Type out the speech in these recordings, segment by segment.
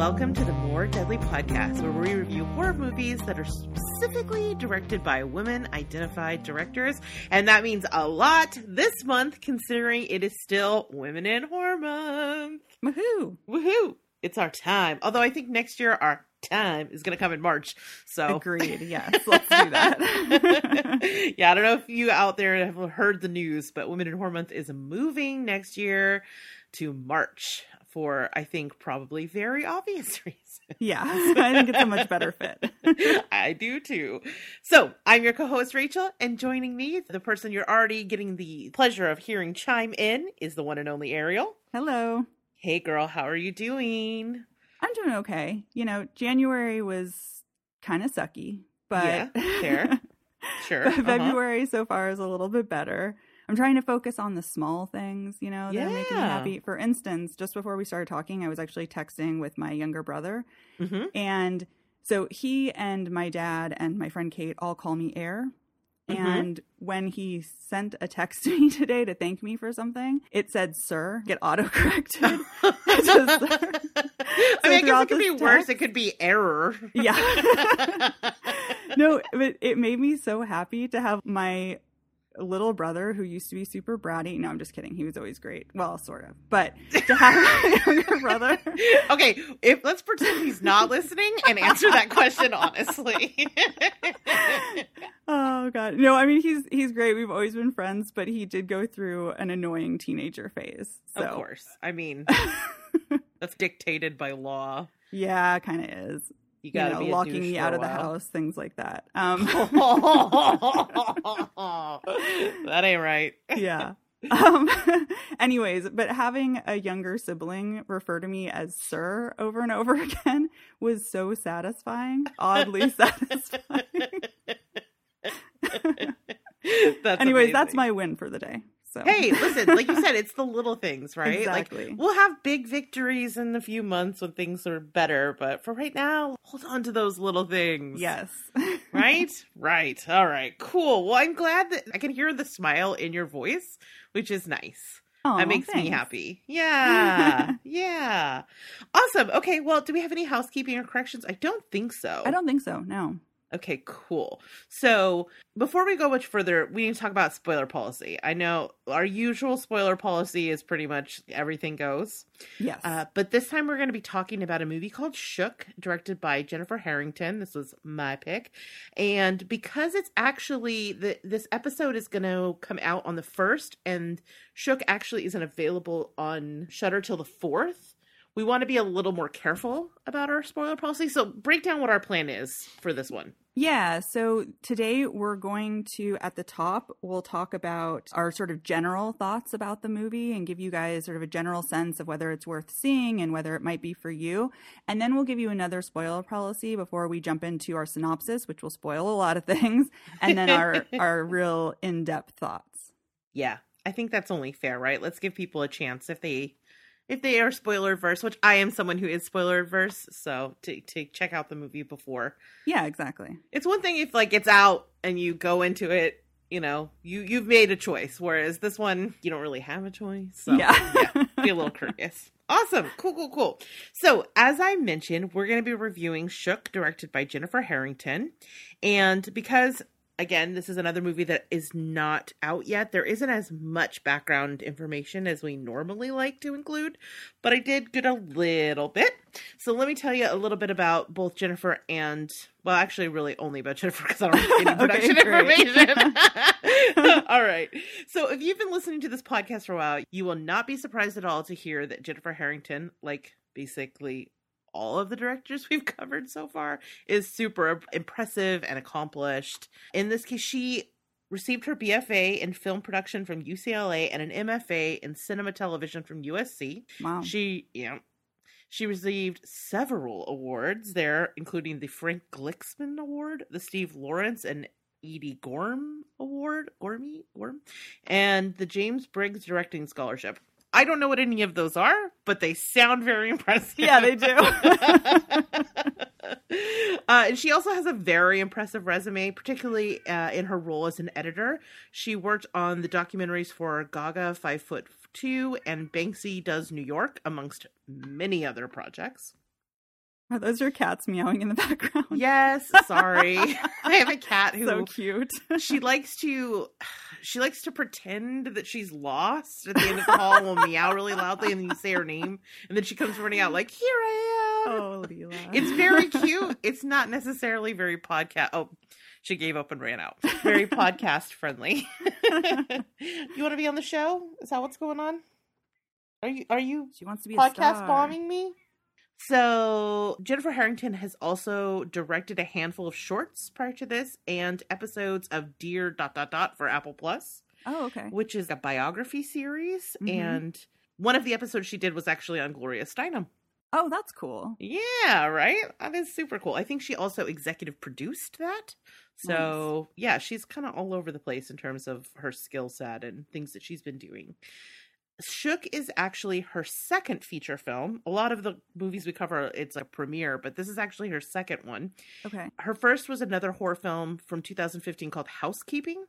welcome to the More Deadly Podcast, where we review horror movies that are specifically directed by women identified directors. And that means a lot this month, considering it is still Women in Horror Month. Woohoo! Woohoo! It's our time. Although I think next year our time is going to come in March. So agreed. Yes, let's do that. yeah, I don't know if you out there have heard the news, but Women in Horror Month is moving next year to March for I think probably very obvious reasons. Yeah, I think it's a much better fit. I do too. So I'm your co-host Rachel, and joining me, the person you're already getting the pleasure of hearing chime in, is the one and only Ariel. Hello. Hey girl, how are you doing? I'm doing okay. You know, January was kind of sucky, but yeah, fair. Sure. but February uh-huh. so far is a little bit better. I'm trying to focus on the small things, you know, that yeah. making me happy. For instance, just before we started talking, I was actually texting with my younger brother. Mm-hmm. And so he and my dad and my friend Kate all call me Air. Mm-hmm. And when he sent a text to me today to thank me for something, it said "Sir." Get auto corrected. I mean, I guess it could be text, worse. It could be error. Yeah. no, but it made me so happy to have my little brother who used to be super bratty. No, I'm just kidding. He was always great. Well, sort of. But to have a younger brother. Okay, if let's pretend he's not listening and answer that question honestly. oh god. No, I mean he's he's great. We've always been friends, but he did go through an annoying teenager phase. So. Of course. I mean that's dictated by law. Yeah, kind of is. You gotta you know, be locking me out of the house, things like that. Um, that ain't right. yeah. Um, anyways, but having a younger sibling refer to me as sir over and over again was so satisfying, oddly satisfying. that's anyways, amazing. that's my win for the day. So Hey, listen, like you said, it's the little things, right? Exactly. Like we'll have big victories in a few months when things are better, but for right now, hold on to those little things. yes. Right? right. All right. Cool. Well, I'm glad that I can hear the smile in your voice, which is nice. Aw, that makes me happy. Yeah. yeah. Awesome. Okay. Well, do we have any housekeeping or corrections? I don't think so. I don't think so. No. Okay, cool. So before we go much further, we need to talk about spoiler policy. I know our usual spoiler policy is pretty much everything goes. Yes. Uh, but this time we're going to be talking about a movie called Shook, directed by Jennifer Harrington. This was my pick. And because it's actually, the, this episode is going to come out on the 1st, and Shook actually isn't available on Shudder till the 4th, we want to be a little more careful about our spoiler policy. So break down what our plan is for this one. Yeah, so today we're going to, at the top, we'll talk about our sort of general thoughts about the movie and give you guys sort of a general sense of whether it's worth seeing and whether it might be for you. And then we'll give you another spoiler policy before we jump into our synopsis, which will spoil a lot of things, and then our, our real in depth thoughts. Yeah, I think that's only fair, right? Let's give people a chance if they if they are spoiler verse, which I am someone who is spoiler verse, so to to check out the movie before. Yeah, exactly. It's one thing if like it's out and you go into it, you know, you you've made a choice, whereas this one you don't really have a choice. So Yeah. yeah be a little curious. Awesome. Cool, cool, cool. So, as I mentioned, we're going to be reviewing Shook, directed by Jennifer Harrington. And because, again, this is another movie that is not out yet, there isn't as much background information as we normally like to include, but I did get a little bit. So, let me tell you a little bit about both Jennifer and, well, actually, really only about Jennifer because I don't have any production great. information. all right. So, if you've been listening to this podcast for a while, you will not be surprised at all to hear that Jennifer Harrington, like basically all of the directors we've covered so far, is super impressive and accomplished. In this case, she received her BFA in film production from UCLA and an MFA in cinema television from USC. Wow. She, know, she received several awards there, including the Frank Glicksman Award, the Steve Lawrence and Edie Gorm Award, Gormy, Gorm, and the James Briggs Directing Scholarship. I don't know what any of those are, but they sound very impressive. Yeah, they do. uh, and she also has a very impressive resume, particularly uh, in her role as an editor. She worked on the documentaries for Gaga Five Foot Two and Banksy Does New York, amongst many other projects. Are those your cats meowing in the background? Yes, sorry. I have a cat who so cute. she likes to she likes to pretend that she's lost at the end of the hall will meow really loudly and then you say her name and then she comes running out like, Here I am. Oh, Leela. It's very cute. It's not necessarily very podcast oh she gave up and ran out. Very podcast friendly. you want to be on the show? Is that what's going on? Are you are you she wants to be podcast bombing me? So, Jennifer Harrington has also directed a handful of shorts prior to this and episodes of Dear dot dot dot for Apple Plus, Oh, okay. which is a biography series. Mhm. And one of the episodes she did was actually on Gloria Steinem. Oh, that's cool. Yeah, right? That is super cool. I think she also executive produced that. So, yeah, she's kind of all over the place in terms of her skill set and things that she's been doing. Shook is actually her second feature film. A lot of the movies we cover, it's a premiere, but this is actually her second one. Okay. Her first was another horror film from 2015 called Housekeeping,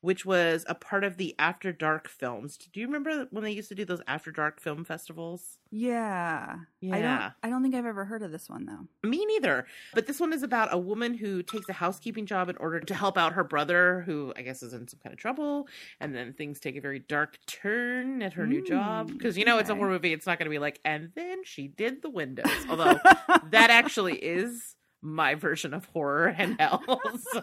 which was a part of the After Dark films. Do you remember when they used to do those After Dark film festivals? Yeah. I Yeah. don't I don't think I've ever heard of this one though. Me neither. But this one is about a woman who takes a housekeeping job in order to help out her brother, who I guess is in some kind of trouble. And then things take a very dark turn at her new job. Mm, Because, you know, it's a horror movie. It's not going to be like, and then she did the windows. Although that actually is my version of horror and hell. So,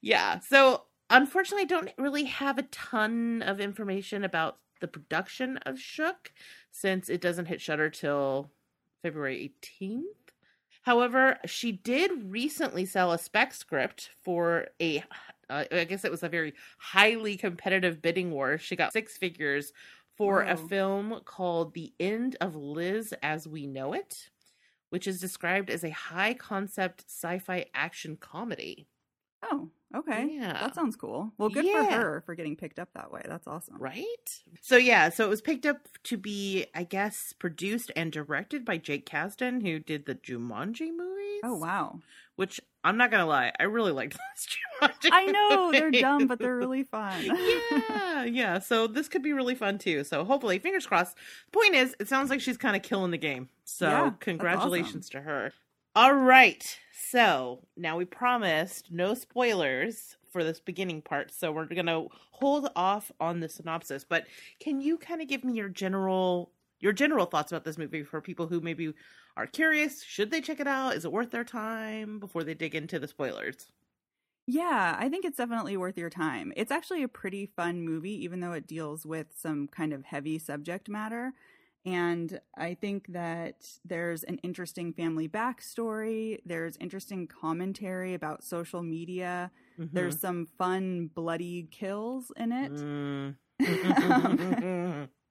yeah. So, unfortunately, I don't really have a ton of information about the production of Shook since it doesn't hit Shudder till February 18th. However, she did recently sell a spec script for a, uh, I guess it was a very highly competitive bidding war. She got six figures for a mm-hmm. film called The End of Liz as We Know It, which is described as a high concept sci fi action comedy. Oh, okay. Yeah. That sounds cool. Well, good Yeah. for her for getting picked up that way. That's awesome. Right? So, yeah, so it was picked up to be, I guess, produced and directed by Jake Kasdan, who did the Jumanji movies. Oh, wow. Which I'm not going to lie, I really liked those Jumanji I know they're dumb, but they're really fun. yeah, yeah. So this could be really fun too. So hopefully, fingers crossed. The Point is, it sounds like she's kind of killing the game. So Yeah, congratulations to her. All right. So now we promised no spoilers for this beginning part. So we're gonna hold off on the synopsis. But can you kind of give me your general your general thoughts about this movie for people who maybe are curious? Should they check it out? Is it worth their time before they dig into the spoilers? Yeah, I think it's definitely worth your time. It's actually a pretty fun movie, even though it deals with some kind of heavy subject matter. And I think that there's an interesting family backstory. There's interesting commentary about social media. There's some fun, bloody kills in it. Mm.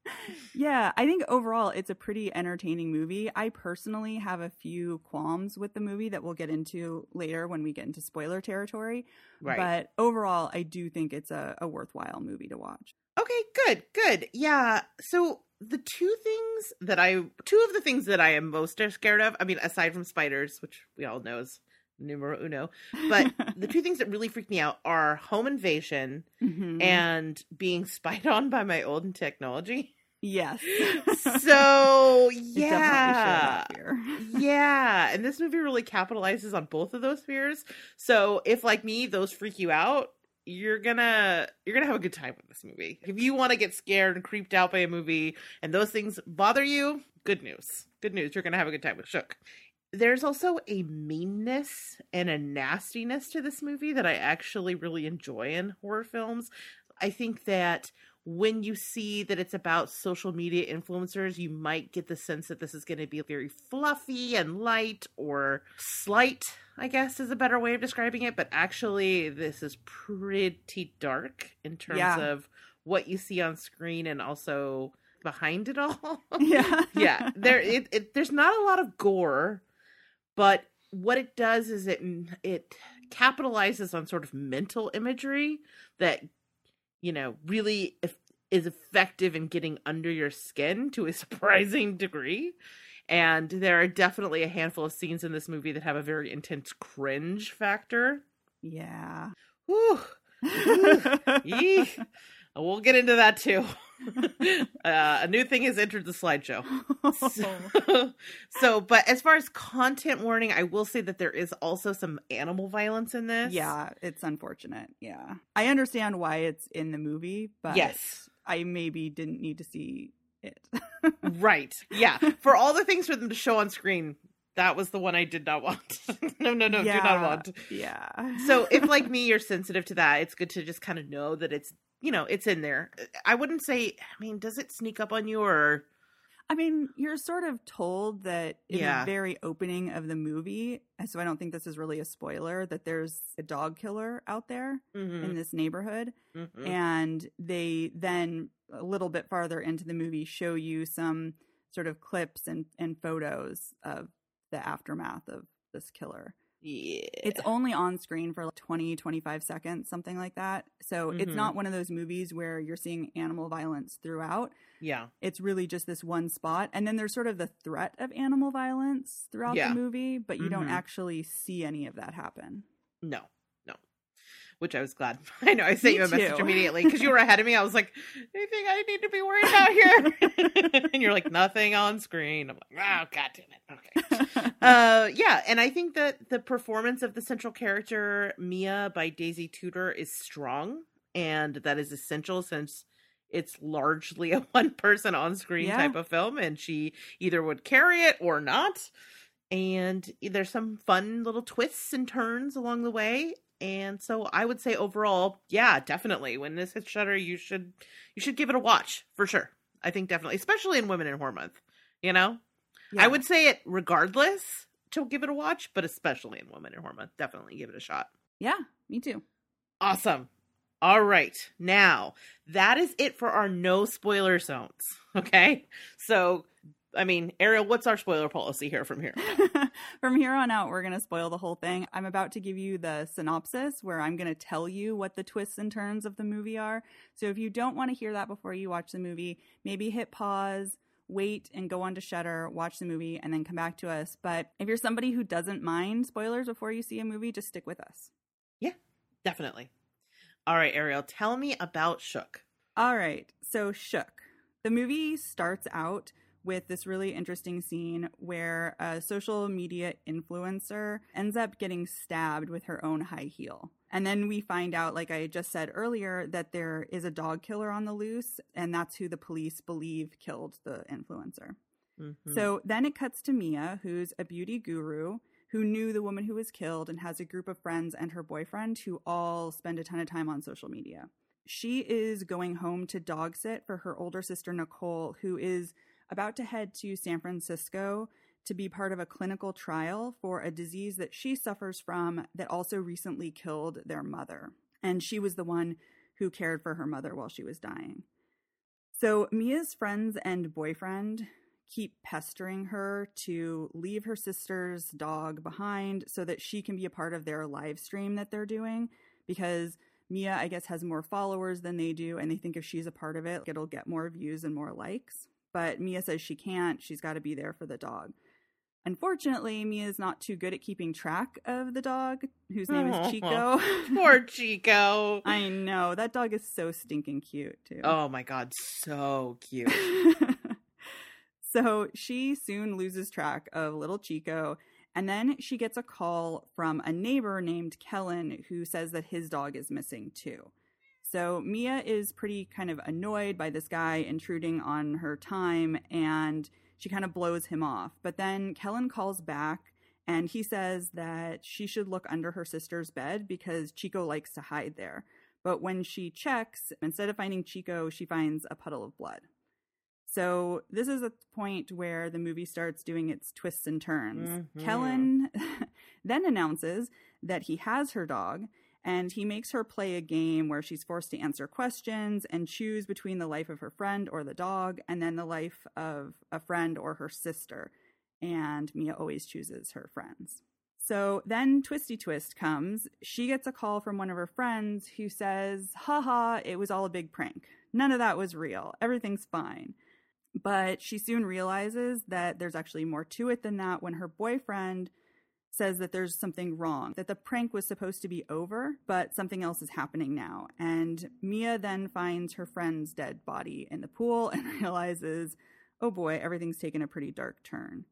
Yeah, I think overall it's a pretty entertaining movie. I personally have a few qualms with the movie that we'll get into later when we get into spoiler territory. right. But overall, I do think it's a, a worthwhile movie to watch. Okay, good, good. Yeah. So the two things that I, two of the things that I am most scared of, I mean, aside from spiders, which we all know is numero uno, but the two things that really freak me out are home invasion Mhm. and being spied on by my old technology. yes, So It definitely share yeah, yeah, and this movie really capitalizes on both of those fears. So if like me, those freak you out, you're gonna you're gonna have a good time with this movie. If you want to get scared and creeped out by a movie and those things bother you, good news. Good news. You're gonna have a good time with Shook. There's also a meanness and a nastiness to this movie that I actually really enjoy in horror films. I think that when you see that it's about social media influencers, you might get the sense that this is going to be very fluffy and light or slight, I guess is a better way of describing it. But actually, this is pretty dark in terms Yeah. of what you see on screen and also behind it all. yeah, yeah, there it, it there's not a lot of gore, but what it does is it it capitalizes on sort of mental imagery that you know really is effective in getting under your skin to a surprising degree. And there are definitely a handful of scenes in this movie that have a very intense cringe factor. yeah. Whew. Eek. We'll get into that too. uh, a new thing has entered the slideshow. So, so, but as far as content warning, I will say that there is also some animal violence in this. Yeah, it's unfortunate. Yeah. I understand why it's in the movie, but Yes. I maybe didn't need to see it. Right. Yeah. For all the things for them to show on screen, that was the one I did not want. no, no, no, do not want. Yeah. So if like me, you're sensitive to that, it's good to just kind of know that it's you know it's in there. I wouldn't say. I mean, does it sneak up on you or? I mean, you're sort of told that in Yeah. the very opening of the movie, so I don't think this is really a spoiler, that there's a dog killer out there Mhm, in this neighborhood. mhm. And they then, a little bit farther into the movie, show you some sort of clips and, and photos of the aftermath of this killer. Yeah. It's only on screen for like 20, 25 seconds, something like that. So it's Mhm. not one of those movies where you're seeing animal violence throughout. yeah. It's really just this one spot. And then there's sort of the threat of animal violence throughout Yeah. the movie, but you don't Mhm. actually see any of that happen. No. Which I was glad. I know. I sent Me you a message too. immediately because you were ahead of me. I was like, anything I need to be worried about here? and you're like, nothing on screen. I'm like, oh, god damn it. Okay. uh yeah and i think that the performance of the central character mia by daisy tudor is strong and that is essential since it's largely a one person on screen Yeah. type of film and she either would carry it or not and there's some fun little twists and turns along the way and so i would say overall yeah definitely when this hits Shudder you should you should give it a watch for sure i think definitely especially in women in horror month you know Yeah. I would say it regardless to give it a watch, but especially in Women in Horror Month, definitely give it a shot. Yeah, me too. Awesome. All right. Now, that is it for our no spoiler zones. Okay. So, I mean, Ariel, what's our spoiler policy here from here? From here on out, we're going to spoil the whole thing. I'm about to give you the synopsis where I'm going to tell you what the twists and turns of the movie are. So if you don't want to hear that before you watch the movie, maybe hit pause, wait, and go on to Shudder, watch the movie, and then come back to us. But if you're somebody who doesn't mind spoilers before you see a movie, just stick with us. Yeah, definitely. All right, Ariel, tell me about Shook. All right, so Shook. The movie starts out with this really interesting scene where a social media influencer ends up getting stabbed with her own high heel. And then we find out, like I just said earlier, that there is a dog killer on the loose, and that's who the police believe killed the influencer. Mhm. So then it cuts to Mia, who's a beauty guru who knew the woman who was killed and has a group of friends and her boyfriend who all spend a ton of time on social media. She is going home to dog sit for her older sister Nicole, who is about to head to San Francisco to be part of a clinical trial for a disease that she suffers from that also recently killed their mother. And she was the one who cared for her mother while she was dying. So Mia's friends and boyfriend keep pestering her to leave her sister's dog behind so that she can be a part of their live stream that they're doing because Mia, I guess, has more followers than they do, and they think if she's a part of it, it'll get more views and more likes. But Mia says she can't, she's got to be there for the dog. Unfortunately, Mia is not too good at keeping track of the dog, whose name Aw. is Chico. Poor Chico. I know, that dog is so stinking cute, too. Oh my god, so cute. so she soon loses track of little Chico, and then she gets a call from a neighbor named Kellen who says that his dog is missing too. So Mia is pretty kind of annoyed by this guy intruding on her time and she kind of blows him off. But then Kellen calls back and he says that she should look under her sister's bed because Chico likes to hide there. But when she checks, instead of finding Chico, she finds a puddle of blood. So this is a point where the movie starts doing its twists and turns. Mhm. Kellen then announces that he has her dog and he makes her play a game where she's forced to answer questions and choose between the life of her friend or the dog and then the life of a friend or her sister. And Mia always chooses her friends. So then Twisty Twist comes. She gets a call from one of her friends who says, haha, it was all a big prank. None of that was real. Everything's fine. But she soon realizes that there's actually more to it than that when her boyfriend says that there's something wrong, that the prank was supposed to be over, but something else is happening now. And Mia then finds her friend's dead body in the pool and realizes, oh boy, everything's taken a pretty dark turn.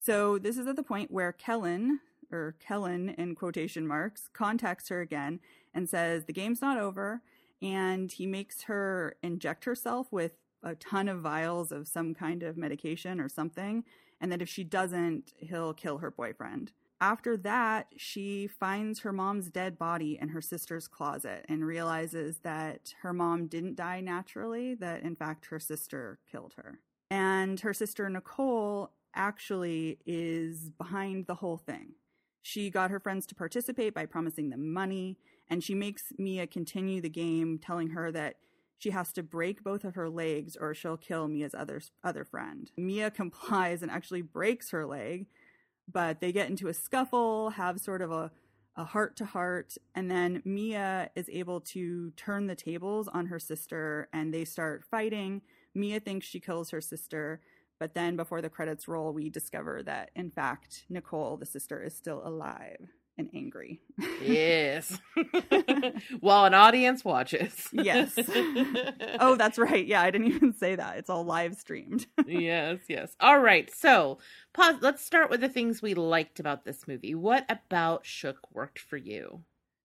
So this is at the point where Kellen, or Kellen in quotation marks, contacts her again and says the game's not over. And he makes her inject herself with a ton of vials of some kind of medication or something. And that if she doesn't, he'll kill her boyfriend. After that, she finds her mom's dead body in her sister's closet and realizes that her mom didn't die naturally, that in fact her sister killed her. And her sister Nicole actually is behind the whole thing. She got her friends to participate by promising them money, and she makes Mia continue the game, telling her that she has to break both of her legs or she'll kill Mia's other other friend. Mia complies and actually breaks her leg, but they get into a scuffle, have sort of a a heart to heart, and then Mia is able to turn the tables on her sister and they start fighting. Mia thinks she kills her sister, but then before the credits roll, we discover that in fact Nicole, the sister, is still alive and angry. yes. While an audience watches. yes. Oh, that's right. Yeah, I didn't even say that. It's all live streamed. yes, yes. All right. So, pause. Let's start with the things we liked about this movie. What about Shook worked for you?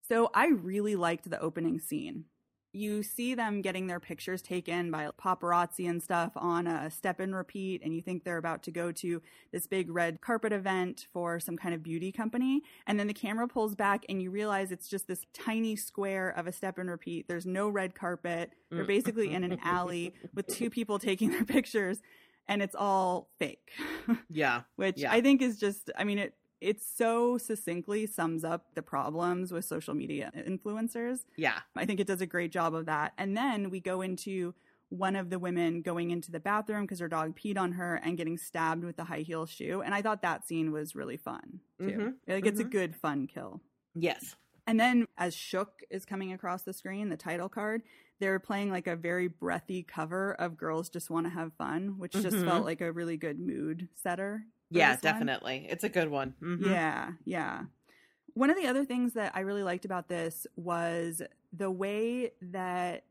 So, I really liked the opening scene you see them getting their pictures taken by paparazzi and stuff on a step and repeat and you think they're about to go to this big red carpet event for some kind of beauty company and then the camera pulls back and you realize it's just this tiny square of a step and repeat. There's no red carpet. They're mm. basically in an alley with two people taking their pictures and it's all fake. Yeah. Which yeah. i think is just i mean it it so succinctly sums up the problems with social media influencers. Yeah. I think it does a great job of that. And then we go into one of the women going into the bathroom because her dog peed on her and getting stabbed with the high heel shoe. And I thought that scene was really fun too. Mm-hmm. Like it's mm-hmm. a good fun kill. Yes. And then as Shook is coming across the screen, the title card, they're playing like a very breathy cover of Girls Just Want to Have Fun, which mm-hmm. just felt like a really good mood setter yeah, definitely. One. It's a good one. Mm-hmm. Yeah, yeah. One of the other things that I really liked about this was the way that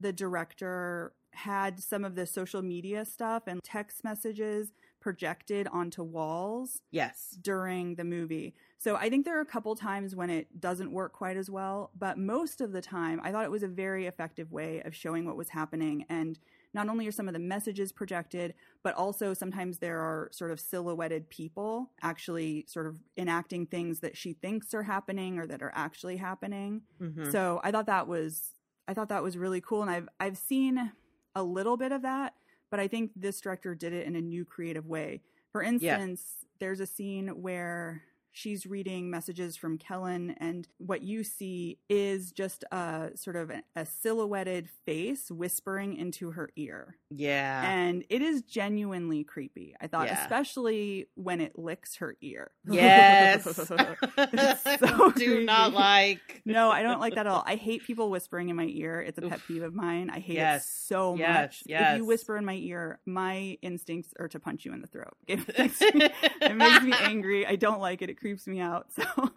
the director had some of the social media stuff and text messages projected onto walls. Yes. During the movie. So I think there are a couple times when it doesn't work quite as well, but most of the time I thought it was a very effective way of showing what was happening and not only are some of the messages projected, but also sometimes there are sort of silhouetted people actually sort of enacting things that she thinks are happening or that are actually happening. Mm-hmm. So I thought that was I thought that was really cool and I've I've seen a little bit of that, but I think this director did it in a new creative way. For instance, yeah. there's a scene where she's reading messages from Kellen, and what you see is just a sort of a, silhouetted face whispering into her ear. Yeah. And it is genuinely creepy, I thought, yeah. especially when it licks her ear. Yes. so Do not like. no, I don't like that at all. I hate people whispering in my ear. It's a pet peeve of mine. I hate yes. it so yes. much. Yes. If you whisper in my ear, my instincts are to punch you in the throat. It makes me, it makes me angry. I don't like it. It creeps me out. So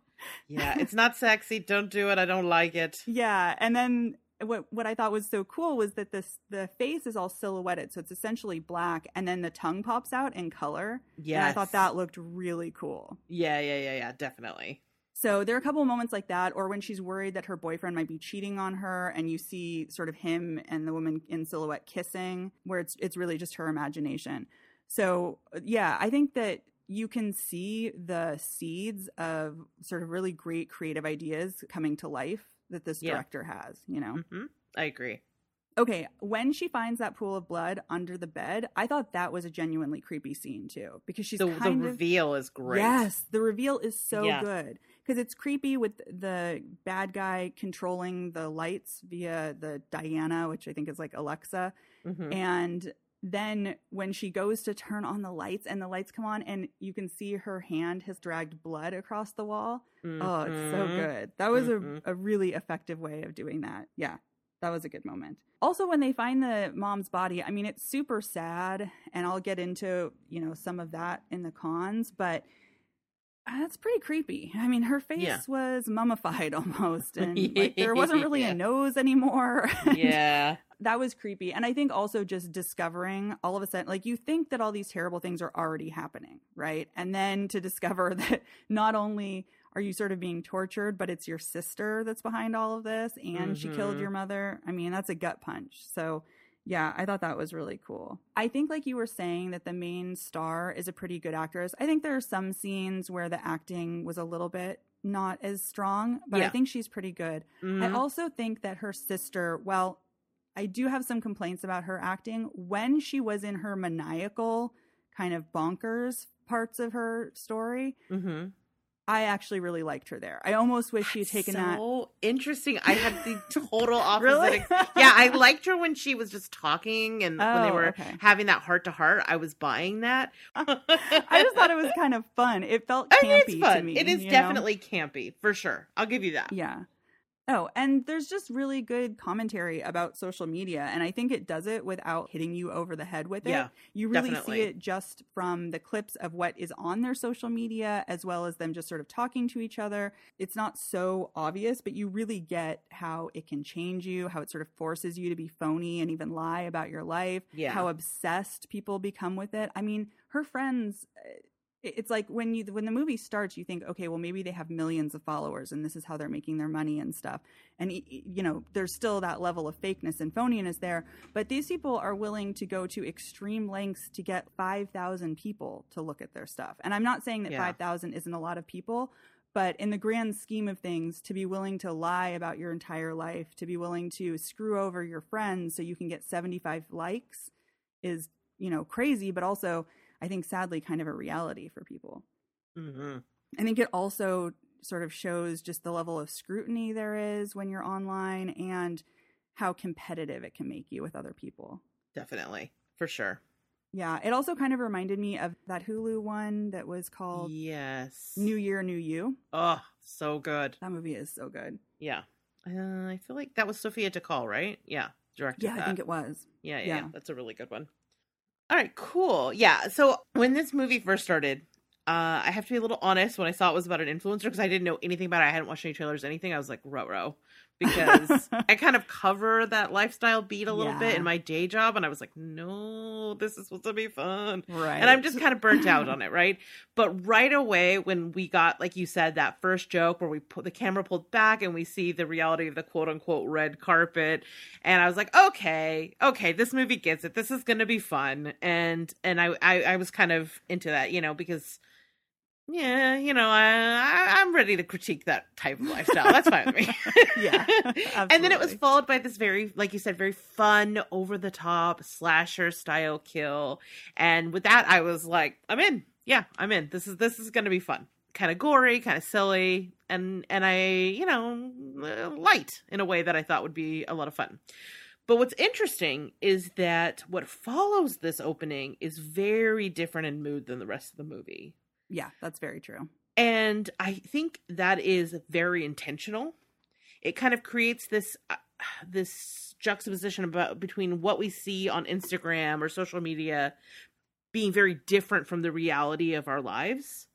yeah, it's not sexy. Don't do it. I don't like it. Yeah, and then what what I thought was so cool was that this the face is all silhouetted, so it's essentially black, and then the tongue pops out in color. Yeah, I thought that looked really cool. Yeah, yeah, yeah, yeah, definitely. So there are a couple of moments like that, or when she's worried that her boyfriend might be cheating on her, and you see sort of him and the woman in silhouette kissing, where it's it's really just her imagination. So yeah, I think that you can see the seeds of sort of really great creative ideas coming to life that this director yeah. has, you know? Mm-hmm. I agree. Okay, when she finds that pool of blood under the bed, I thought that was a genuinely creepy scene too, because she's the, the of, reveal is great. Yes, the reveal is so yeah. good because it's creepy with the bad guy controlling the lights via the Diana, which I think is like Alexa, mm-hmm. and then when she goes to turn on the lights and the lights come on and you can see her hand has dragged blood across the wall. Mm-hmm. Oh, it's so mm-hmm. good. That was mm-hmm. a, a really effective way of doing that. Yeah, that was a good moment. Also, when they find the mom's body, I mean, it's super sad, and I'll get into, you know, some of that in the cons, but That's pretty creepy. I mean, her face Yeah. was mummified almost, and like there wasn't really Yeah. a nose anymore. Yeah. That was creepy. And I think also just discovering all of a sudden, like you think that all these terrible things are already happening, right? And then to discover that not only are you sort of being tortured, but it's your sister that's behind all of this, and she killed Mhm. your mother. I mean, that's a gut punch. So. Yeah, I thought that was really cool. I think, like you were saying, that the main star is a pretty good actress. I think there are some scenes where the acting was a little bit not as strong, but I think she's pretty good. I Mhm. also think that her sister, well, I do have some complaints about her acting. When she was in her maniacal kind of bonkers parts of her story, Mhm. I actually really liked her there. I almost wish she had taken that. so interesting. I had the total opposite. Really? yeah, I liked her when she was just talking and when they Oh, were okay. having that heart to heart. I was buying that. I just thought it was kind of fun. It felt I campy mean, it's to me. it is you know? definitely campy for sure. I'll give you that. Yeah. Oh, and there's just really good commentary about social media. And I think it does it without hitting you over the head with it. Yeah, you really definitely. see it just from the clips of what is on their social media, as well as them just sort of talking to each other. It's not so obvious, but you really get how it can change you, how it sort of forces you to be phony and even lie about your life, Yeah. how obsessed people become with it. I mean, her friends. Eh, it- It's like when you when the movie starts, you think, okay, well maybe they have millions of followers, and this is how they're making their money and stuff. And you know, there's still that level of fakeness and phoniness there, but these people are willing to go to extreme lengths to get five thousand people to look at their stuff. And I'm not saying that Yeah. five thousand isn't a lot of people, but in the grand scheme of things, to be willing to lie about your entire life, to be willing to screw over your friends so you can get 75 likes, is you know crazy, but also I think sadly kind of a reality for people. hmm I think it also sort of shows just the level of scrutiny there is when you're online and how competitive it can make you with other people. Definitely. For sure. Yeah, it also kind of reminded me of that Hulu one that was called Yes. New Year, New You. Oh, so good. That movie is so good. Yeah. Uh, I feel like that was Sophia Takal, right? Yeah. Directed Yeah, that. I think it was. Yeah, yeah, Yeah. yeah. That's a really good one. All right, cool. Yeah. So when this movie first started, uh, I have to be a little honest. When I saw it was about an influencer, because I didn't know anything about it, I hadn't watched any trailers, anything. I was like, row row, because I kind of cover that lifestyle beat a little bit in my day job, and I was like, no, this is supposed to be fun. Right. And I'm just kind of burnt out on it, right? But right away, when we got, like you said, that first joke where we put the camera pulled back and we see the reality of the quote unquote red carpet, and I was like, okay, okay, this movie gets it. This is going to be fun, and and I, I I was kind of into that, you know, because. Yeah, you know, I, I I'm ready to critique that type of lifestyle. That's fine with me. Yeah, and then it was followed by this very, like you said, very fun, over the top slasher style kill. And with that, I was like, I'm in. Yeah, I'm in. This is this is going to be fun. Kind of gory, kind of silly, and and I, you know, light in a way that I thought would be a lot of fun. But what's interesting is that what follows this opening is very different in mood than the rest of the movie. Yeah, that's very true. And I think that is very intentional. It kind of creates this uh, this juxtaposition about between what we see on Instagram or social media being very different from the reality of our lives.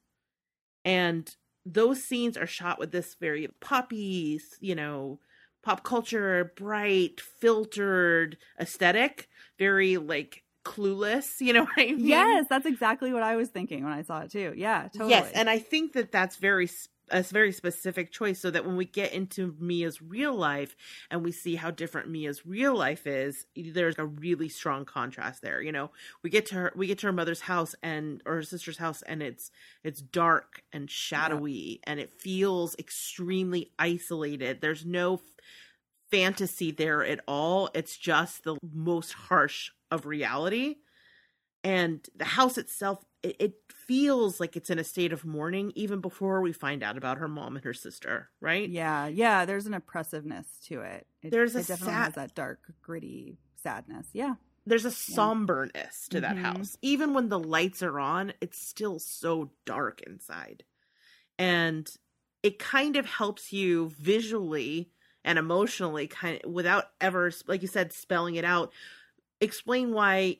And those scenes are shot with this very poppy, you know, pop culture, bright, filtered aesthetic, very like clueless, you know what I mean? Yes, that's exactly what I was thinking when I saw it too. Yeah, totally. Yes, and I think that that's very a very specific choice, so that when we get into Mia's real life and we see how different Mia's real life is, there's a really strong contrast there. You know, we get to her, we get to her mother's house and or her sister's house, and it's it's dark and shadowy, and it feels extremely isolated. There's no fantasy there at all. It's just the most harsh of reality and the house itself it, it feels like it's in a state of mourning even before we find out about her mom and her sister right yeah, yeah. There's an oppressiveness to it. it There's a it definitely sad- has that dark, gritty sadness. Yeah, there's a somberness to that Mhm. house even when the lights are on it's still so dark inside and it kind of helps you visually and emotionally kind of without ever like you said spelling it out explain why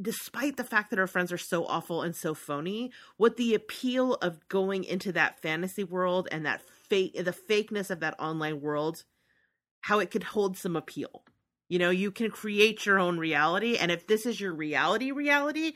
despite the fact that her friends are so awful and so phony, what the appeal of going into that fantasy world and that fake the fakeness of that online world, how it could hold some appeal. You know, you can create your own reality, and if this is your reality, reality,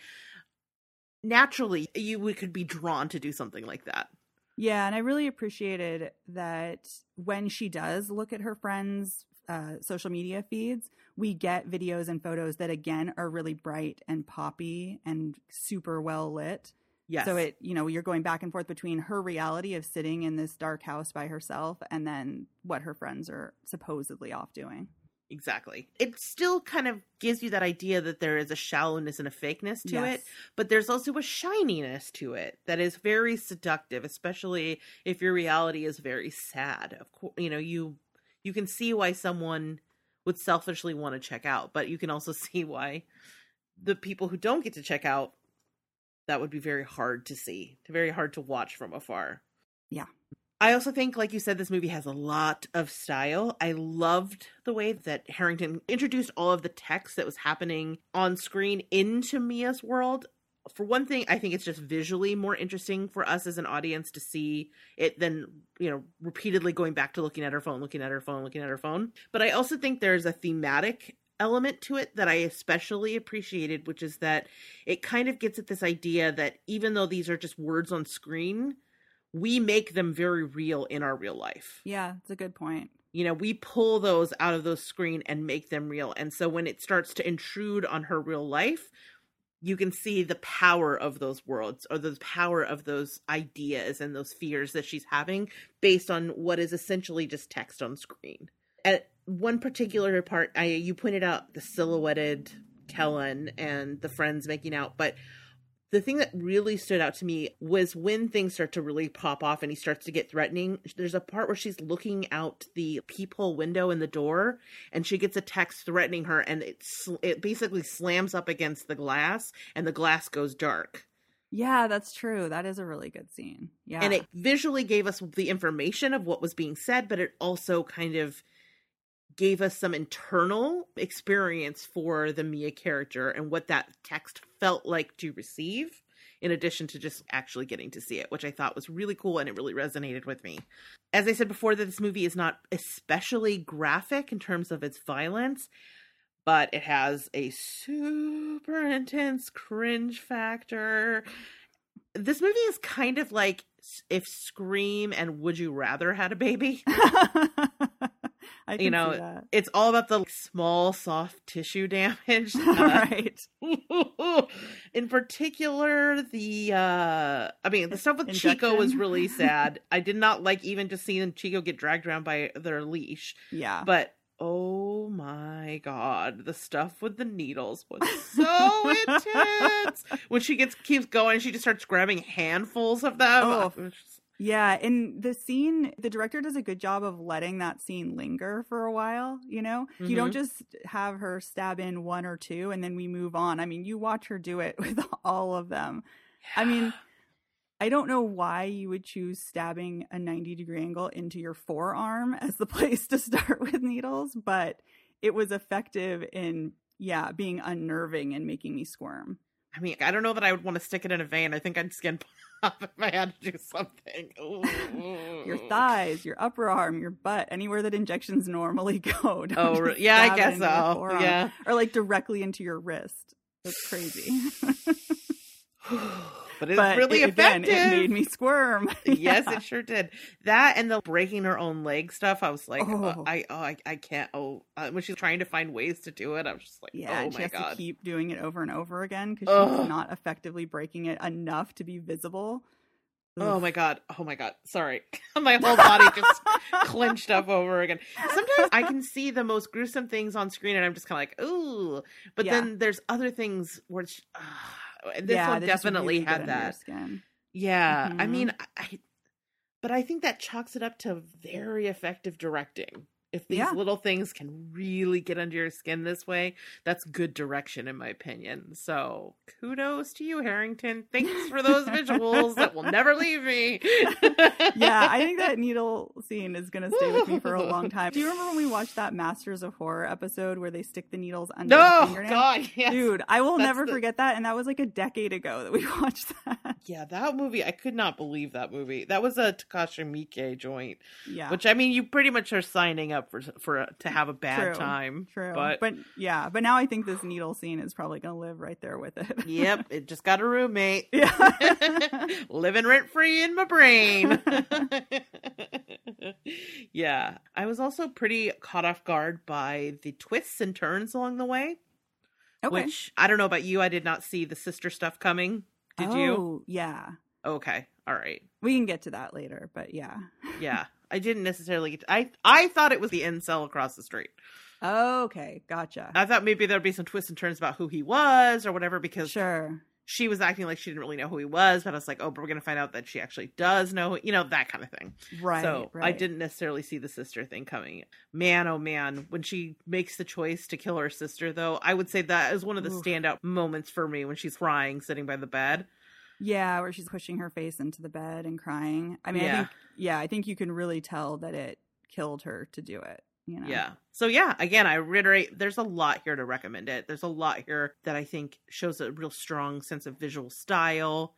naturally you could be drawn to do something like that. Yeah, and I really appreciated that when she does look at her friends' uh, social media feeds, we get videos and photos that again are really bright and poppy and super well lit. Yes. So it, you know, you're going back and forth between her reality of sitting in this dark house by herself and then what her friends are supposedly off doing. Exactly. It still kind of gives you that idea that there is a shallowness and a fakeness to Yes. it, but there's also a shininess to it that is very seductive, especially if your reality is very sad. Of course, you know, you you can see why someone would selfishly want to check out, but you can also see why the people who don't get to check out that would be very hard to see, very hard to watch from afar. Yeah. I also think, like you said, this movie has a lot of style. I loved the way that Harrington introduced all of the text that was happening on screen into Mia's world. For one thing, I think it's just visually more interesting for us as an audience to see it than, you know, repeatedly going back to looking at her phone, looking at her phone, looking at her phone. But I also think there's a thematic element to it that I especially appreciated, which is that it kind of gets at this idea that even though these are just words on screen, we make them very real in our real life. Yeah, it's a good point. You know, we pull those out of those screen and make them real. And so when it starts to intrude on her real life, you can see the power of those worlds or the power of those ideas and those fears that she's having based on what is essentially just text on screen. At one particular part, I you pointed out the silhouetted Kellen and the friends making out, but the thing that really stood out to me was when things start to really pop off and he starts to get threatening. There's a part where she's looking out the peephole window in the door and she gets a text threatening her and it sl- it basically slams up against the glass and the glass goes dark. Yeah, that's true. That is a really good scene. Yeah. And it visually gave us the information of what was being said, but it also kind of gave us some internal experience for the Mia character and what that text felt like to receive, in addition to just actually getting to see it, which I thought was really cool and it really resonated with me. As I said before, that this movie is not especially graphic in terms of its violence, but it has a super intense cringe factor. This movie is kind of like if Scream and Would You Rather had a baby. You know, it's all about the small soft tissue damage. Right. in particular, the uh I mean, the stuff with Chico was really sad. I did not like even just seeing Chico get dragged around by their leash. Yeah. But oh my god, the stuff with the needles was so intense. When she gets keeps going, she just starts grabbing handfuls of them. Oh. Just- Yeah, and the scene, the director does a good job of letting that scene linger for a while. You know, you don't mm-hmm. just have her stab in one or two and then we move on. I mean, you watch her do it with all of them. I mean, I don't know why you would choose stabbing a 90 degree angle into your forearm as the place to start with needles, but it was effective in, yeah, being unnerving and making me squirm. I mean, I don't know that I would want to stick it in a vein. I think I'd skin pop if I had to do something. Your thighs, your upper arm, your butt, anywhere that injections normally go. Don't Oh, yeah, I guess so. Yeah. Or like directly into your wrist. That's crazy. but it's but really it- again, effective. it made me squirm. yes, Yeah. it sure did. That and the breaking her own leg stuff. I was like, Oh. uh, I, oh, I, I can't. Oh, uh, when she's trying to find ways to do it, I was just like, Yeah, oh she my has god. to keep doing it over and over again because Ugh. she's not effectively breaking it enough to be visible. Oh my god. Oh my god. Sorry. my whole body just clenched up over again. Sometimes I can see the most gruesome things on screen and I'm just kind of like, ooh. But Yeah. then there's other things where it's, uh, this yeah, one definitely really had that. Skin. Yeah. I Mhm. mean, I, I, but I think that chalks it up to very effective directing. If these Yeah. little things can really get under your skin this way, that's good direction, in my opinion. So kudos to you, Harrington. Thanks for those visuals that will never leave me. yeah, I think that needle scene is going to stay with me for a long time. Do you remember when we watched that Masters of Horror episode where they stick the needles under the No, fingernail? God, yes. Dude, I will That's never the- forget that. And that was like a decade ago that we watched that. Yeah, that movie, I could not believe that movie. That was a Takashi Miike joint, Yeah. which I mean, you pretty much are signing up for for to have a bad True, time. True. but, But, yeah, but now I think this needle scene is probably going to live right there with it. yep, it just got a roommate. yeah. living rent free in my brain. yeah, I was also pretty caught off guard by the twists and turns along the way. okay. Which I don't know about you, I did not see the sister stuff coming. Did oh, you? Yeah. Okay, all right. We can get to that later, but yeah. Yeah, I didn't necessarily. Get I I thought it was the incel across the street. Okay, gotcha. I thought maybe there'd be some twists and turns about who he was or whatever because Sure. She was acting like she didn't really know who he was, but I was like, oh, but we're gonna find out that she actually does know, you know, that kind of thing. Right. so I didn't necessarily see the sister thing coming. Man, oh man, when she makes the choice to kill her sister, though, I would say that is one of the Oof. standout moments for me when she's crying, sitting by the bed. Yeah, where she's pushing her face into the bed and crying. I mean, I think yeah, I think you can really tell that it killed her to do it. You know? Yeah. So yeah, again, I reiterate, there's a lot here to recommend it. There's a lot here that I think shows a real strong sense of visual style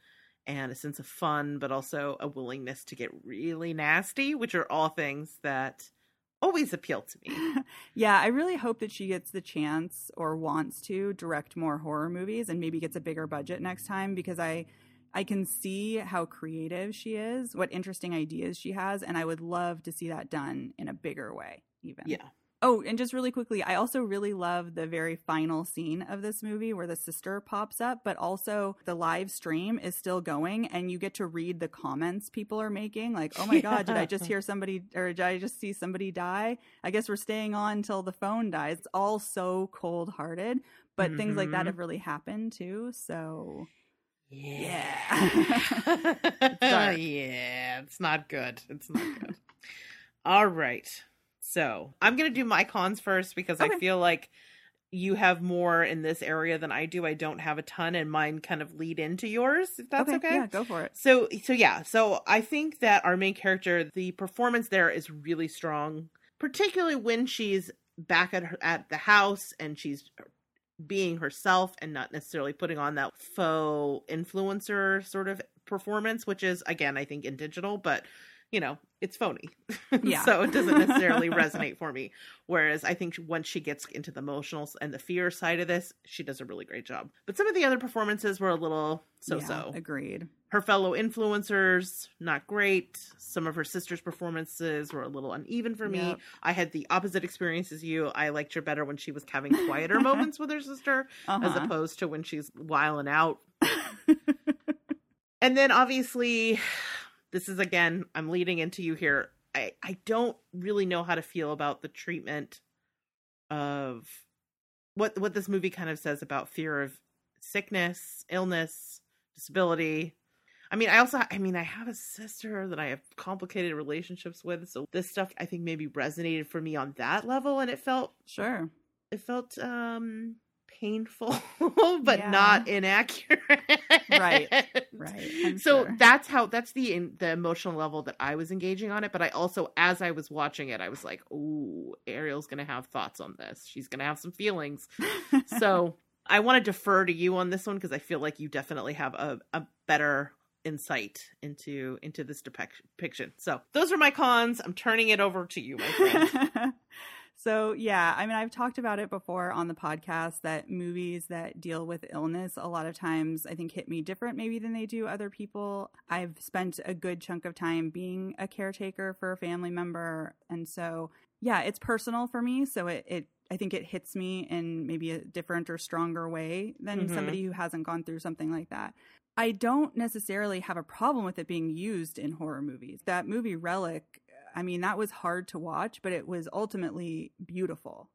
and a sense of fun, but also a willingness to get really nasty, which are all things that always appeal to me. yeah, I really hope that she gets the chance or wants to direct more horror movies and maybe gets a bigger budget next time because I I can see how creative she is, what interesting ideas she has, and I would love to see that done in a bigger way even. Yeah. Oh, and just really quickly, I also really love the very final scene of this movie where the sister pops up, but also the live stream is still going and you get to read the comments people are making. Like, oh my God, did I just hear somebody or did I just see somebody die? I guess we're staying on until the phone dies. It's all so cold hearted, but things like that Mhm. have really happened too. So, Yeah. yeah, it's not good. It's not good. All right. So I'm going to do my cons first because I feel like you have more in this area than I do. I don't have a ton, and mine kind of lead into yours, if that's okay. Yeah, go for it. So so yeah, so I think that our main character, the performance there is really strong, particularly when she's back at her at the house and she's being herself and not necessarily putting on that faux influencer sort of performance, which is again I think in digital, but you know it's phony, Yeah. so it doesn't necessarily resonate for me. Whereas I think once she gets into the emotional and the fear side of this, she does a really great job. But some of the other performances were a little so so Yeah, agreed. her fellow influencers not great some of her sister's performances were a little uneven for me Yep. i had the opposite experience as you i liked her better when she was having quieter moments with her sister as Uh-huh. opposed to when she's wiling out and then obviously this is again i'm leading into you here i i don't really know how to feel about the treatment of what what this movie kind of says about fear of sickness illness disability i mean i also i mean i have a sister that i have complicated relationships with so this stuff i think maybe resonated for me on that level and it felt Sure. it felt um painful but Yeah. not inaccurate. Right, right, I'm so sure. that's how that's the in, the emotional level that i was engaging on it but i also as i was watching it i was like oh ariel's gonna have thoughts on this. She's gonna have some feelings. So i want to defer to you on this one because i feel like you definitely have a, a better insight into into this depiction. So those are my cons. I'm turning it over to you my friend so yeah i mean i've talked about it before on the podcast that movies that deal with illness a lot of times i think hit me different maybe than they do other people i've spent a good chunk of time being a caretaker for a family member and so yeah it's personal for me so it, it i think it hits me in maybe a different or stronger way than Mhm. somebody who hasn't gone through something like that I don't necessarily have a problem with it being used in horror movies. That movie Relic, I mean, that was hard to watch, but it was ultimately beautiful.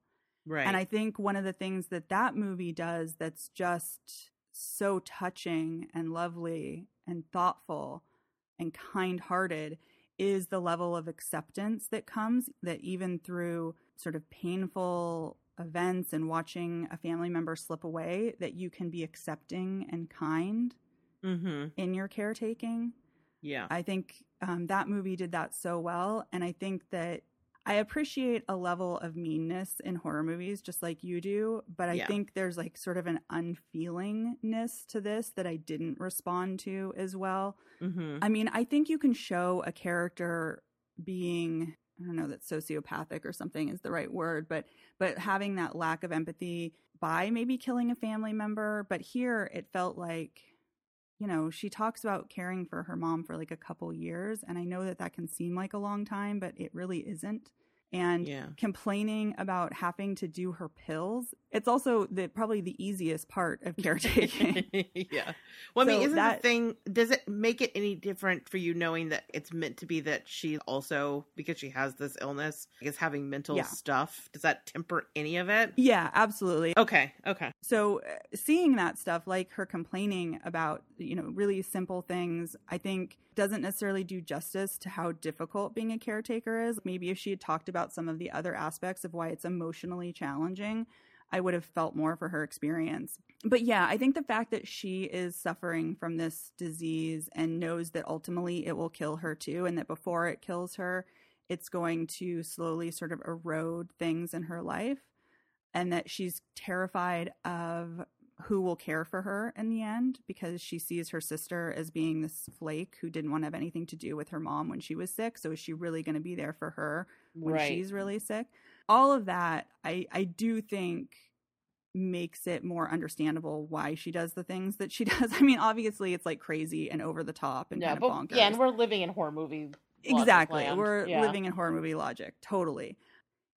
right And I think one of the things that that movie does that's just so touching and lovely and thoughtful and kind hearted is the level of acceptance that comes that even through sort of painful events and watching a family member slip away that you can be accepting and kind Mm-hmm. in your caretaking. Yeah. I think um, that movie did that so well. And I think that I appreciate a level of meanness in horror movies, just like you do. But I Yeah. think there's like sort of an unfeelingness to this that I didn't respond to as well. Mm-hmm. I mean, I think you can show a character being I don't know that sociopathic or something is the right word, but but having that lack of empathy by maybe killing a family member, but here it felt like you know, she talks about caring for her mom for like a couple years and I know that that can seem like a long time, but it really isn't. And Yeah. complaining about having to do her pills, it's also the probably the easiest part of caretaking. yeah. Well, I mean, isn't that- the thing? Does it make it any different for you knowing that it's meant to be that she also, because she has this illness, is having mental Yeah. stuff? Does that temper any of it? yeah, absolutely. Okay. Okay. so uh, seeing that stuff like her complaining about you know really simple things i think doesn't necessarily do justice to how difficult being a caretaker is maybe if she had talked about some of the other aspects of why it's emotionally challenging i would have felt more for her experience but yeah i think the fact that she is suffering from this disease and knows that ultimately it will kill her too and that before it kills her it's going to slowly sort of erode things in her life and that she's terrified of who will care for her in the end because she sees her sister as being this flake who didn't want to have anything to do with her mom when she was sick. So is she really going to be there for her when Right. she's really sick? All of that, I I do think makes it more understandable why she does the things that she does. I mean, obviously it's like crazy and over the top and yeah, kind of but bonkers. yeah, and we're living in horror movie. logic exactly land. we're Yeah. living in horror movie logic totally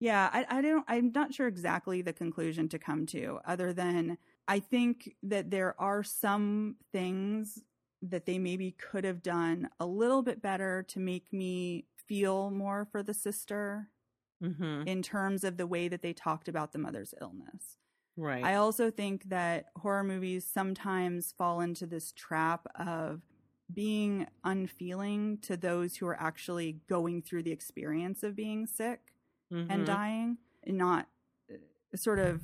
yeah I, I don't i'm not sure exactly the conclusion to come to other than i think that there are some things that they maybe could have done a little bit better to make me feel more for the sister Mm-hmm. in terms of the way that they talked about the mother's illness Right. I also think that horror movies sometimes fall into this trap of being unfeeling to those who are actually going through the experience of being sick and Mhm. dying, and not uh, sort of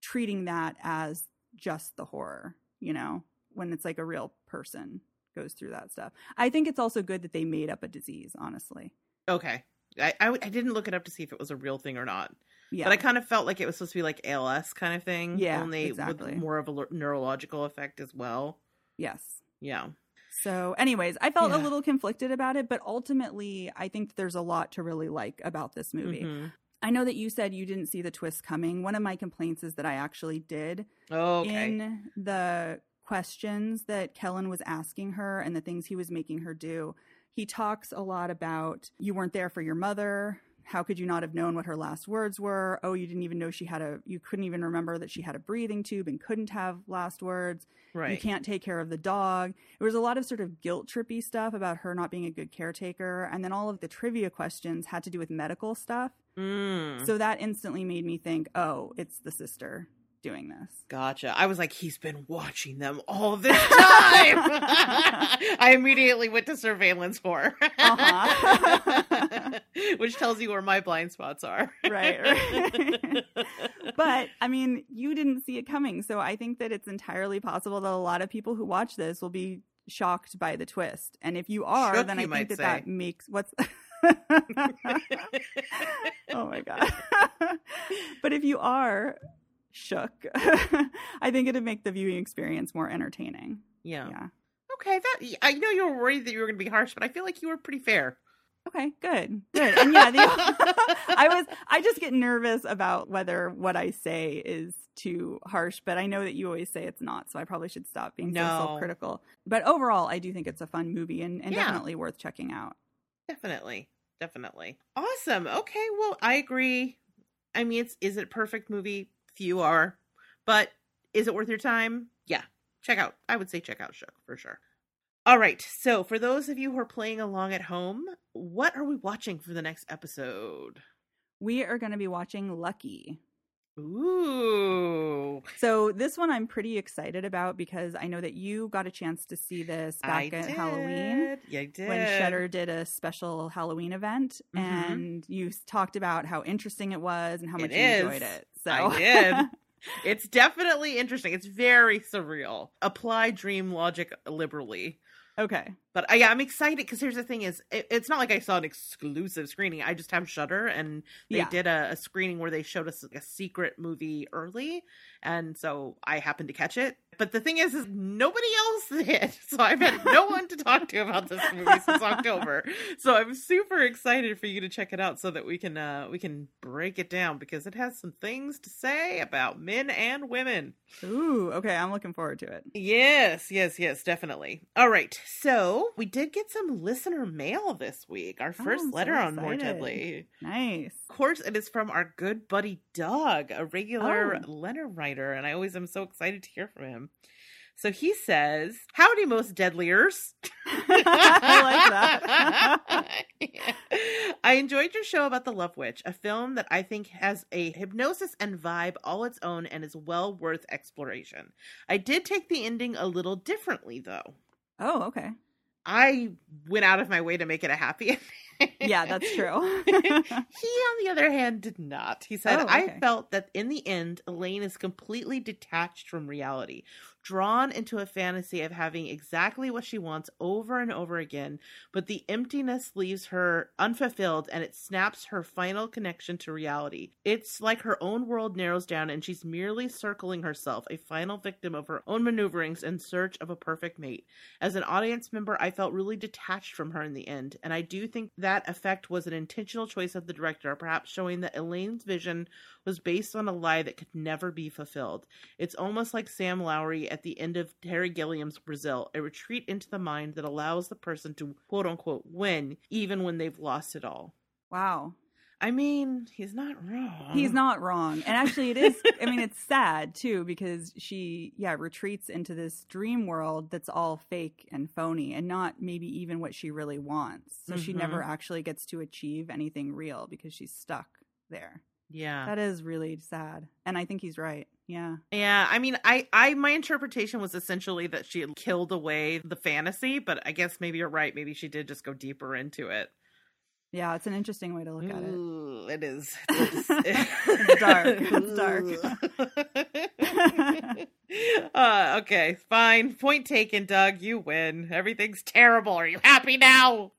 treating that as just the horror, you know, when it's like a real person goes through that stuff. I think it's also good that they made up a disease, honestly. Okay. I, I I didn't look it up to see if it was a real thing or not, Yeah. but I kind of felt like it was supposed to be like ALS kind of thing. Yeah, only exactly. with more of a l- neurological effect as well. yes. Yeah. So, anyways, I felt a little conflicted about it, but ultimately, I think there's a lot to really like about this movie. Mhm. I know that you said you didn't see the twist coming. One of my complaints is that I actually did. Oh, okay. In the questions that Kellen was asking her and the things he was making her do, he talks a lot about you weren't there for your mother. How could you not have known what her last words were? Oh, you didn't even know she had a, you couldn't even remember that she had a breathing tube and couldn't have last words you can't take care of the dog. There was a lot of sort of guilt trippy stuff about her not being a good caretaker. And then all of the trivia questions had to do with medical stuff. Mm. So that instantly made me think, oh, it's the sister doing this. Gotcha. I was like, he's been watching them all this time. I immediately went to surveillance horror, Uh-huh. which tells you where my blind spots are. Right, right. But I mean, you didn't see it coming. So I think that it's entirely possible that a lot of people who watch this will be shocked by the twist. And if you are, Shook, then I think that say. that makes what's. oh my god but if you are shook i think it'd make the viewing experience more entertaining yeah. yeah Okay. That I know you were worried that you were going to be harsh, but I feel like you were pretty fair. okay good good and yeah the, i was i just get nervous about whether what i say is too harsh but i know that you always say it's not so i probably should stop being so self-critical but overall i do think it's a fun movie and, and Yeah. definitely worth checking out Definitely. Definitely. Awesome. Okay. Well, I agree. I mean, it's is it a perfect movie? Few are, but is it worth your time? Yeah. Check out. I would say check out Shook for sure. All right. So, for those of you who are playing along at home, what are we watching for the next episode? we are going to be watching lucky Ooh. So this one I'm pretty excited about because I know that you got a chance to see this back I at did. Halloween Yeah, I did. when Shudder did a special Halloween event, Mhm. and you talked about how interesting it was and how It much you is. enjoyed it. So I did. It's definitely interesting. It's very surreal. Apply dream logic liberally. okay, But uh, yeah, I'm excited because here's the thing: is it, it's not like I saw an exclusive screening. I just have Shudder, and they Yeah. did a, a screening where they showed us a secret movie early, and so I happened to catch it. But the thing is, is nobody else did, so I've had no one to talk to about this movie since October. So I'm super excited for you to check it out so that we can uh we can break it down because it has some things to say about men and women. ooh, okay, I'm looking forward to it. Yes, yes, yes, definitely. All right. So Oh, we did get some listener mail this week. Our Oh, first so letter on More. Deadly. Nice. Of course, it is from our good buddy Doug, a regular Oh. letter writer, and I always am so excited to hear from him. So he says, Howdy, most deadliers. I like that. I enjoyed your show about The Love Witch, a film that I think has a hypnosis and vibe all its own and is well worth exploration. I did take the ending a little differently, though. oh, okay. I went out of my way to make it a happy ending. Yeah, that's true. he, on the other hand, did not. He said, Oh, I felt that in the end, Elaine is completely detached from reality, drawn into a fantasy of having exactly what she wants over and over again, but the emptiness leaves her unfulfilled and it snaps her final connection to reality. It's like her own world narrows down and she's merely circling herself, a final victim of her own maneuverings in search of a perfect mate. As an audience member, I felt really detached from her in the end, and I do think that effect was an intentional choice of the director, perhaps showing that Elaine's vision was based on a lie that could never be fulfilled. It's almost like Sam Lowry at the end of Terry Gilliam's Brazil, a retreat into the mind that allows the person to quote unquote win even when they've lost it all. wow. I mean, he's not wrong. He's not wrong. And actually, it is, I mean, it's sad too because she, yeah, retreats into this dream world that's all fake and phony and not maybe even what she really wants. So she never Mhm. actually gets to achieve anything real because she's stuck there. Yeah. That is really sad. And I think he's right. Yeah. Yeah, I mean, I, I, my interpretation was essentially that she had killed away the fantasy, but I guess maybe you're right. Maybe she did just go deeper into it. Yeah. It's an interesting way to look at it. Ooh, it is. It's, It's dark. It's dark. uh, okay, fine. Point taken, Doug. You win. Everything's terrible. Are you happy now?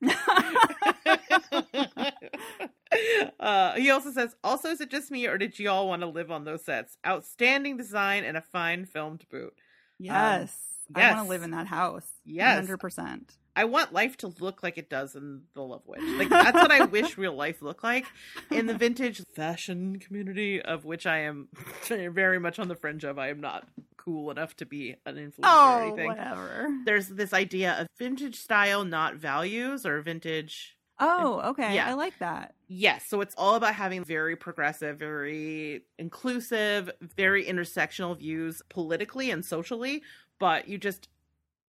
uh, he also says, also, is it just me or did you all want to live on those sets? Outstanding design and a fine film to boot. yes. I yes. want to live in that house. Yes. 100%. I want life to look like it does in The Love Witch. Like that's what I wish real life looked like in the vintage fashion community of which I am very much on the fringe of. I am not cool enough to be an influencer or Oh, anything. whatever. There's this idea of vintage style, not values, or vintage. Oh, okay. Yeah. I like that. Yes, so it's all about having very progressive, very inclusive, very intersectional views politically and socially, but you just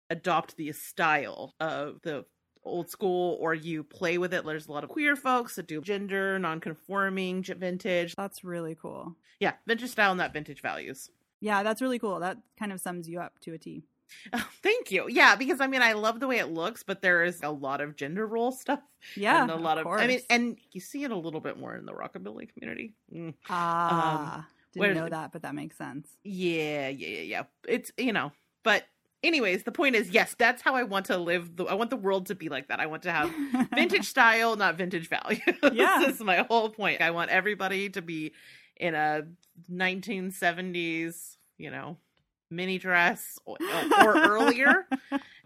adopt the style of the old school or you play with it. There's a lot of queer folks that do gender, non-conforming, vintage. That's really cool. Yeah, vintage style, not vintage values. Yeah, that's really cool. That kind of sums you up to a T. Oh, thank you. Yeah, because I mean, I love the way it looks, but there is a lot of gender role stuff. Yeah, and a lot of, I mean, and you see it a little bit more in the rockabilly community. Mm. ah, where- didn't know that, but that makes sense. Yeah, yeah, yeah, yeah. It's you know, but anyways, the point is, yes, that's how I want to live. The, I want the world to be like that. I want to have vintage style, not vintage value. Yeah. this is my whole point. I want everybody to be in a 1970s, you know, mini dress or, uh, or earlier.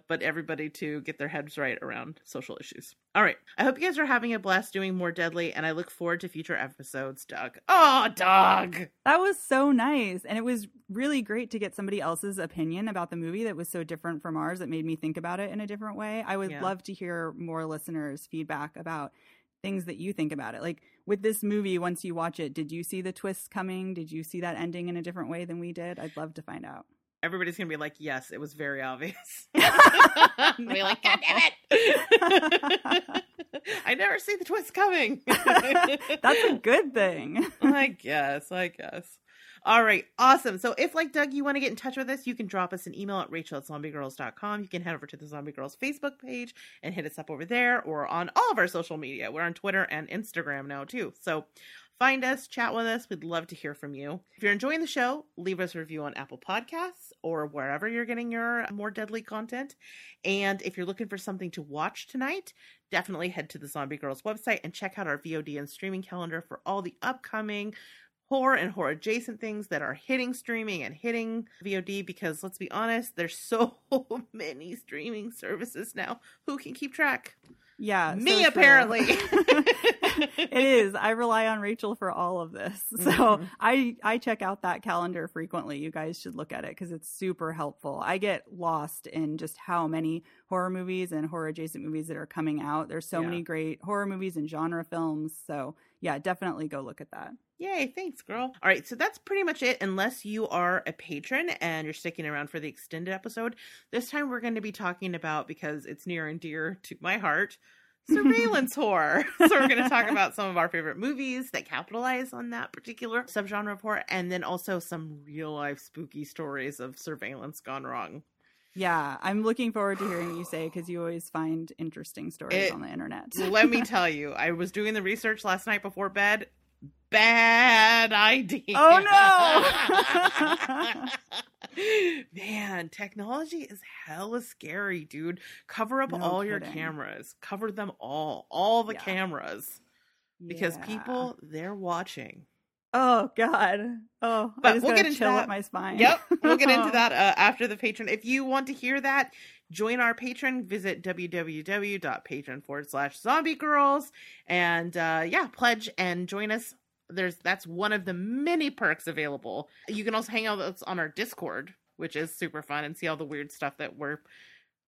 But everybody to get their heads right around social issues. All right. I hope you guys are having a blast doing more deadly, and I look forward to future episodes, Doug. Oh, Doug. That was so nice. And it was really great to get somebody else's opinion about the movie that was so different from ours that made me think about it in a different way. I would Yeah. love to hear more listeners' feedback about things that you think about it. Like with this movie, once you watch it, did you see the twists coming? Did you see that ending in a different way than we did? I'd love to find out. Everybody's gonna be like, "Yes, it was very obvious." Be like, "God damn it!" I never see the twist coming. That's a good thing. I guess. I guess. All right, awesome. So if like Doug, you want to get in touch with us, you can drop us an email at rachel at zombiegrrlz.com. You can head over to the Zombie Grrlz Facebook page and hit us up over there or on all of our social media. We're on Twitter and Instagram now too. So find us, chat with us. We'd love to hear from you. If you're enjoying the show, leave us a review on Apple Podcasts or wherever you're getting your more deadly content. And if you're looking for something to watch tonight, definitely head to the Zombie Grrlz website and check out our VOD and streaming calendar for all the upcoming horror and horror adjacent things that are hitting streaming and hitting VOD because let's be honest, there's so many streaming services now. Who can keep track? Yeah. Me, so apparently. it is. I rely on Rachel for all of this. So Mhm. I I check out that calendar frequently. You guys should look at it because it's super helpful. I get lost in just how many horror movies and horror adjacent movies that are coming out. There's so Yeah. many great horror movies and genre films. So yeah, definitely go look at that. Yay, thanks, girl. All right, so that's pretty much it. Unless you are a patron and you're sticking around for the extended episode, this time we're going to be talking about, because it's near and dear to my heart, surveillance horror. So we're going to talk about some of our favorite movies that capitalize on that particular subgenre of horror, and then also some real life spooky stories of surveillance gone wrong. Yeah, I'm looking forward to hearing what you say because you always find interesting stories It- on the internet. Let me tell you, I was doing the research last night before bed. Bad oh, idea. Oh, Man, technology is hella scary, dude. Cover up No all your cameras. Cover them all. All the Yeah. cameras. Because Yeah. people, they're watching. Oh God. Oh, But we'll get into that. my spine. Yep. We'll get into that uh, after the patron. If you want to hear that, join our Patreon. Visit www.patreon forward slash zombie grrlz. And uh, yeah, pledge and join us. There's that's one of the many perks available. You can also hang out with us on our Discord, which is super fun, and see all the weird stuff that we're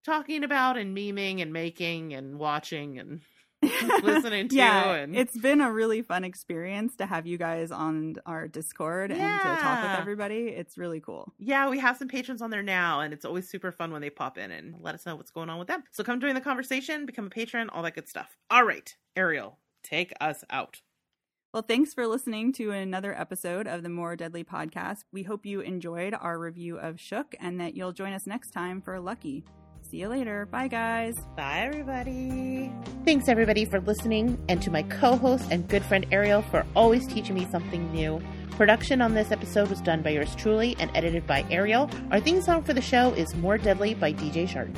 talking about and memeing and making and watching and listening to. yeah, and it's been a really fun experience to have you guys on our Discord and to talk with everybody. It's really cool. Yeah, we have some patrons on there now, and it's always super fun when they pop in and let us know what's going on with them. So come join the conversation, become a patron, all that good stuff. All right, Ariel, take us out. Well, thanks for listening to another episode of the More Deadly podcast. We hope you enjoyed our review of Shook and that you'll join us next time for Lucky. See you later. Bye, guys. Bye, everybody. Thanks, everybody, for listening, and to my co host and good friend Ariel for always teaching me something new. Production on this episode was done by yours truly and edited by Ariel. Our theme song for the show is More Deadly by Deejay Scharton.